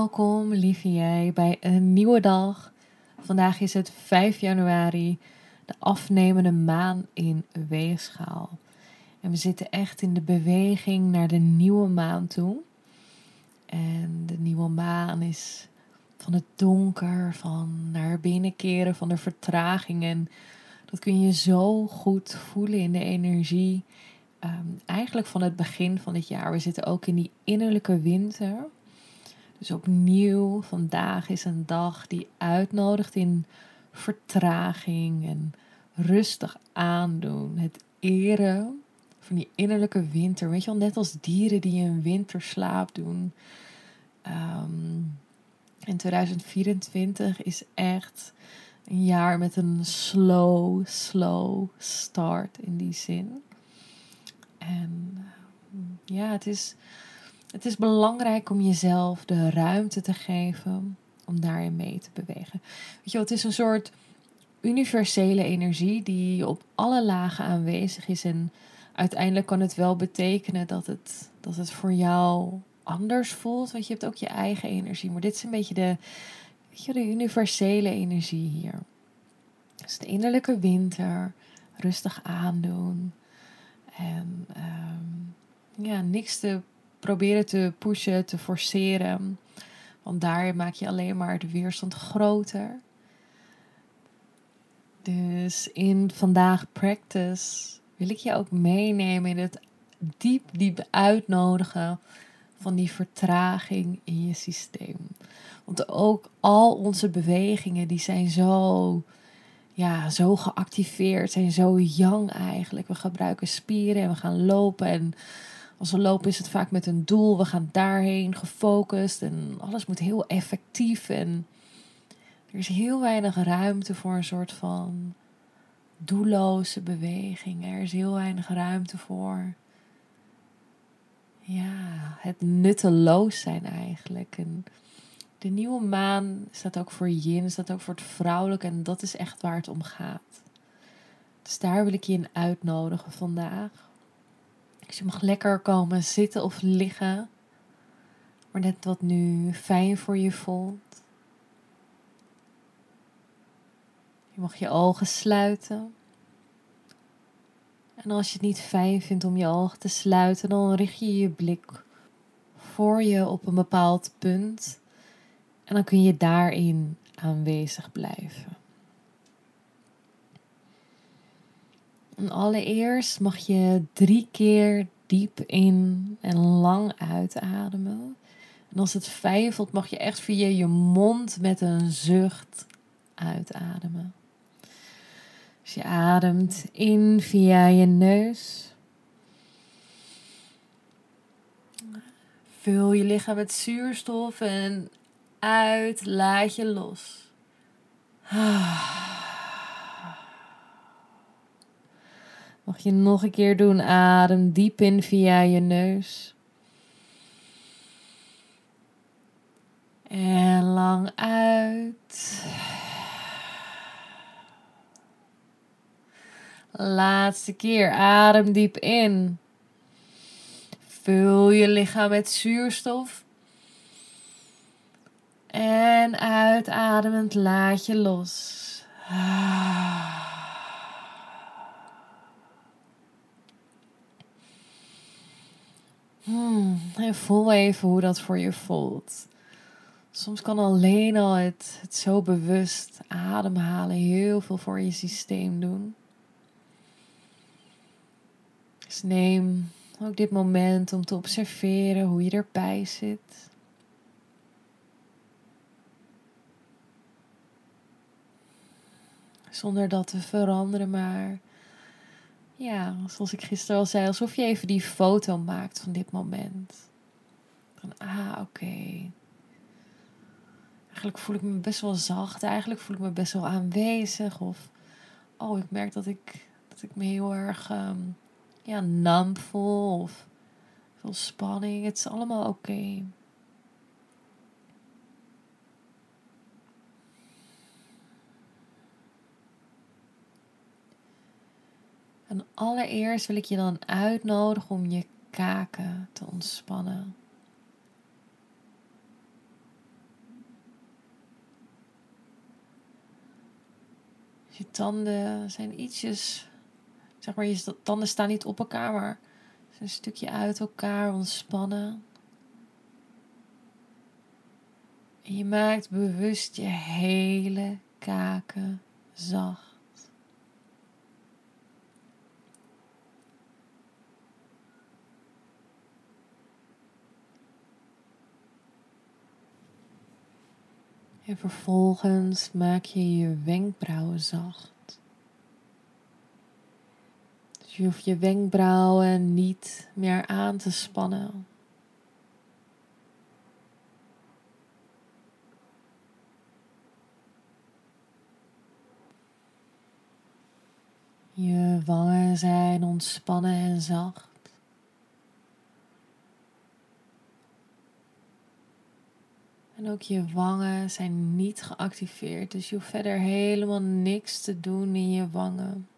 Welkom, lieve jij, bij een nieuwe dag. Vandaag is het 5 januari, de afnemende maan in weegschaal. En we zitten echt in de beweging naar de nieuwe maan toe. En de nieuwe maan is van het donker, van naar binnen keren, van de vertraging. En dat kun je zo goed voelen in de energie. Ehm, eigenlijk van het begin van dit jaar. We zitten ook in die innerlijke winter. Dus opnieuw, vandaag is een dag die uitnodigt in vertraging en rustig aandoen. Het eren van die innerlijke winter. Weet je wel, net als dieren die een winterslaap doen. Um, en 2024 is echt een jaar met een slow, slow start in die zin. En ja, het is het is belangrijk om jezelf de ruimte te geven om daarin mee te bewegen. Weet je het is een soort universele energie die op alle lagen aanwezig is. En uiteindelijk kan het wel betekenen dat het, dat het voor jou anders voelt. Want je hebt ook je eigen energie. Maar dit is een beetje de, weet je, de universele energie hier. Dus de innerlijke winter, rustig aandoen. En um, ja, niks te proberen te pushen, te forceren. Want daar maak je alleen maar de weerstand groter. Dus in vandaag practice wil ik je ook meenemen in het diep, diep uitnodigen van die vertraging in je systeem. Want ook al onze bewegingen die zijn zo, ja, zo geactiveerd, zijn zo young eigenlijk. We gebruiken spieren en we gaan lopen en als we lopen is het vaak met een doel. We gaan daarheen gefocust en alles moet heel effectief. En er is heel weinig ruimte voor een soort van doelloze beweging. Er is heel weinig ruimte voor ja, het nutteloos zijn eigenlijk. En de nieuwe maan staat ook voor yin, staat ook voor het vrouwelijk en dat is echt waar het om gaat. Dus daar wil ik je in uitnodigen vandaag. Je mag lekker komen zitten of liggen. Maar net wat nu fijn voor je voelt. Je mag je ogen sluiten. En als je het niet fijn vindt om je ogen te sluiten, dan richt je je blik voor je op een bepaald punt. En dan kun je daarin aanwezig blijven. Allereerst mag je drie keer diep in en lang uitademen. En als het fijn voelt, mag je echt via je mond met een zucht uitademen. Dus je ademt in via je neus. Vul je lichaam met zuurstof en uit laat je los. Ah. Mag je nog een keer doen. Adem diep in via je neus. En lang uit. Laatste keer. Adem diep in. Vul je lichaam met zuurstof. En uitademend laat je los. Ah. Hmm, en voel even hoe dat voor je voelt. Soms kan alleen al het, het zo bewust ademhalen heel veel voor je systeem doen. Dus neem ook dit moment om te observeren hoe je erbij zit. Zonder dat te veranderen, maar ja, zoals ik gisteren al zei, alsof je even die foto maakt van dit moment. Van, ah, oké. eigenlijk voel ik me best wel zacht. Eigenlijk voel ik me best wel aanwezig. Of, oh, ik merk dat ik, dat ik me heel erg um, ja, nam voel. Of veel spanning. Het is allemaal oké. En allereerst wil ik je dan uitnodigen om je kaken te ontspannen. Je tanden zijn ietsjes, zeg maar, je tanden staan niet op elkaar, maar een stukje uit elkaar ontspannen. En je maakt bewust je hele kaken zacht. En vervolgens maak je je wenkbrauwen zacht. Dus je hoeft je wenkbrauwen niet meer aan te spannen. Je wangen zijn ontspannen en zacht. En ook je wangen zijn niet geactiveerd, dus je hoeft verder helemaal niks te doen in je wangen.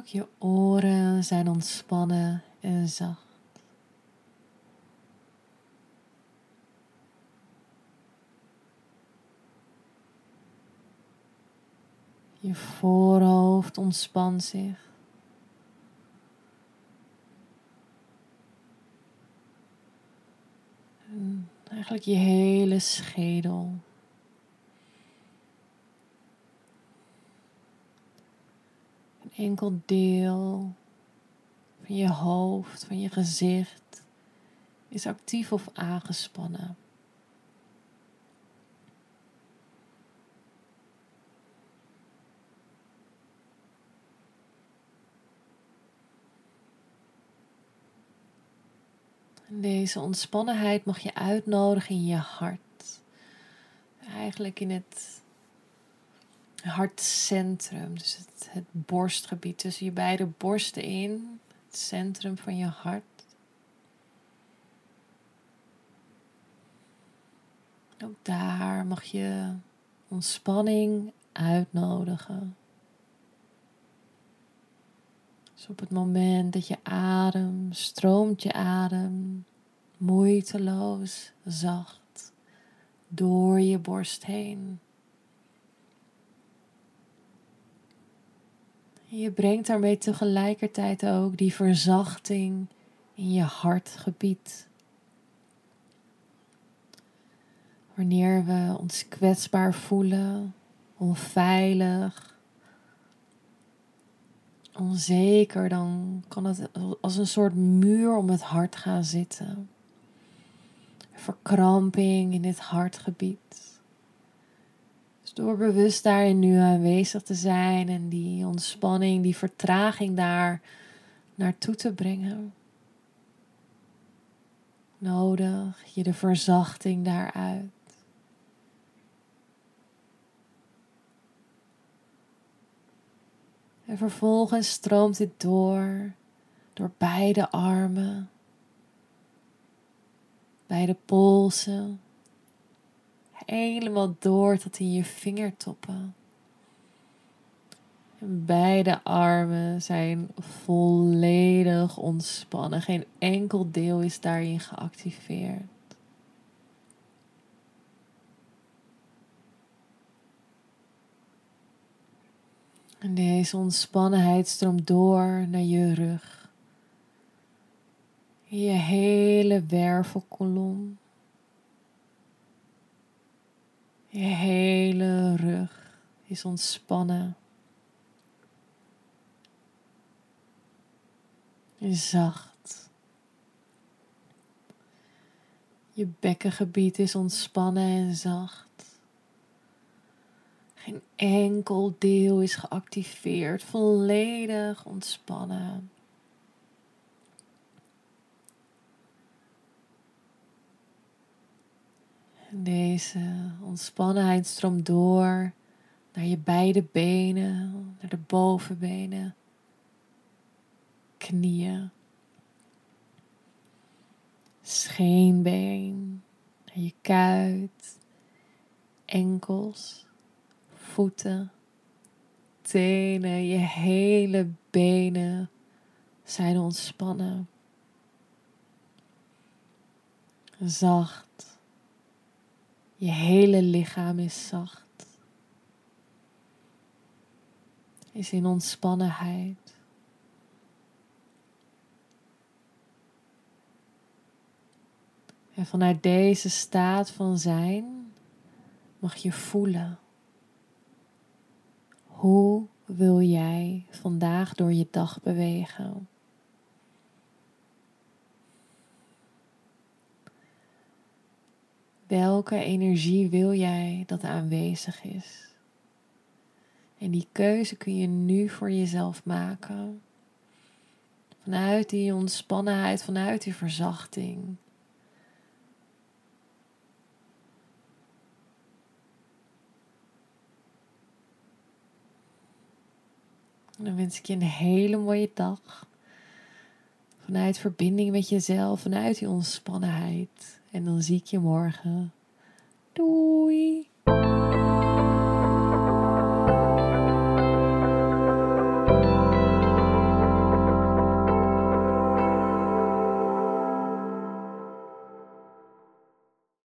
ook je oren zijn ontspannen en zacht. Je voorhoofd ontspant zich. Eigenlijk je hele schedel. Een enkel deel van je hoofd, van je gezicht is actief of aangespannen. Deze ontspannenheid mag je uitnodigen in je hart. Eigenlijk in het hartcentrum, dus het, borstgebied tussen je beide borsten in, het centrum van je hart. Ook daar mag je ontspanning uitnodigen. Dus op het moment dat je adem, stroomt je adem moeiteloos, zacht door je borst heen. Je brengt daarmee tegelijkertijd ook die verzachting in je hartgebied. Wanneer we ons kwetsbaar voelen, onveilig, onzeker, dan kan het als een soort muur om het hart gaan zitten. Verkramping in dit hartgebied. Dus door bewust daarin nu aanwezig te zijn en die ontspanning, die vertraging daar naartoe te brengen. Nodig je de verzachting daaruit. En vervolgens stroomt dit door, door beide armen, beide polsen, helemaal door tot in je vingertoppen. En beide armen zijn volledig ontspannen. Geen enkel deel is daarin geactiveerd. En deze ontspannenheid stroomt door naar je rug. Je hele wervelkolom. Je hele rug is ontspannen. Zacht. Je bekkengebied is ontspannen en zacht. Geen enkel deel is geactiveerd, volledig ontspannen. Deze ontspannenheid stroomt door naar je beide benen, naar de bovenbenen, knieën, scheenbeen, naar je kuit, enkels voeten, tenen, je hele benen zijn ontspannen. Zacht. Je hele lichaam is zacht. Is in ontspannenheid. En vanuit deze staat van zijn mag je voelen. Hoe wil jij vandaag door je dag bewegen? Welke energie wil jij dat aanwezig is? En die keuze kun je nu voor jezelf maken. Vanuit die ontspannenheid, vanuit die verzachting. Dan wens ik je een hele mooie dag. Vanuit verbinding met jezelf, vanuit die ontspannenheid. En dan zie ik je morgen. Doei!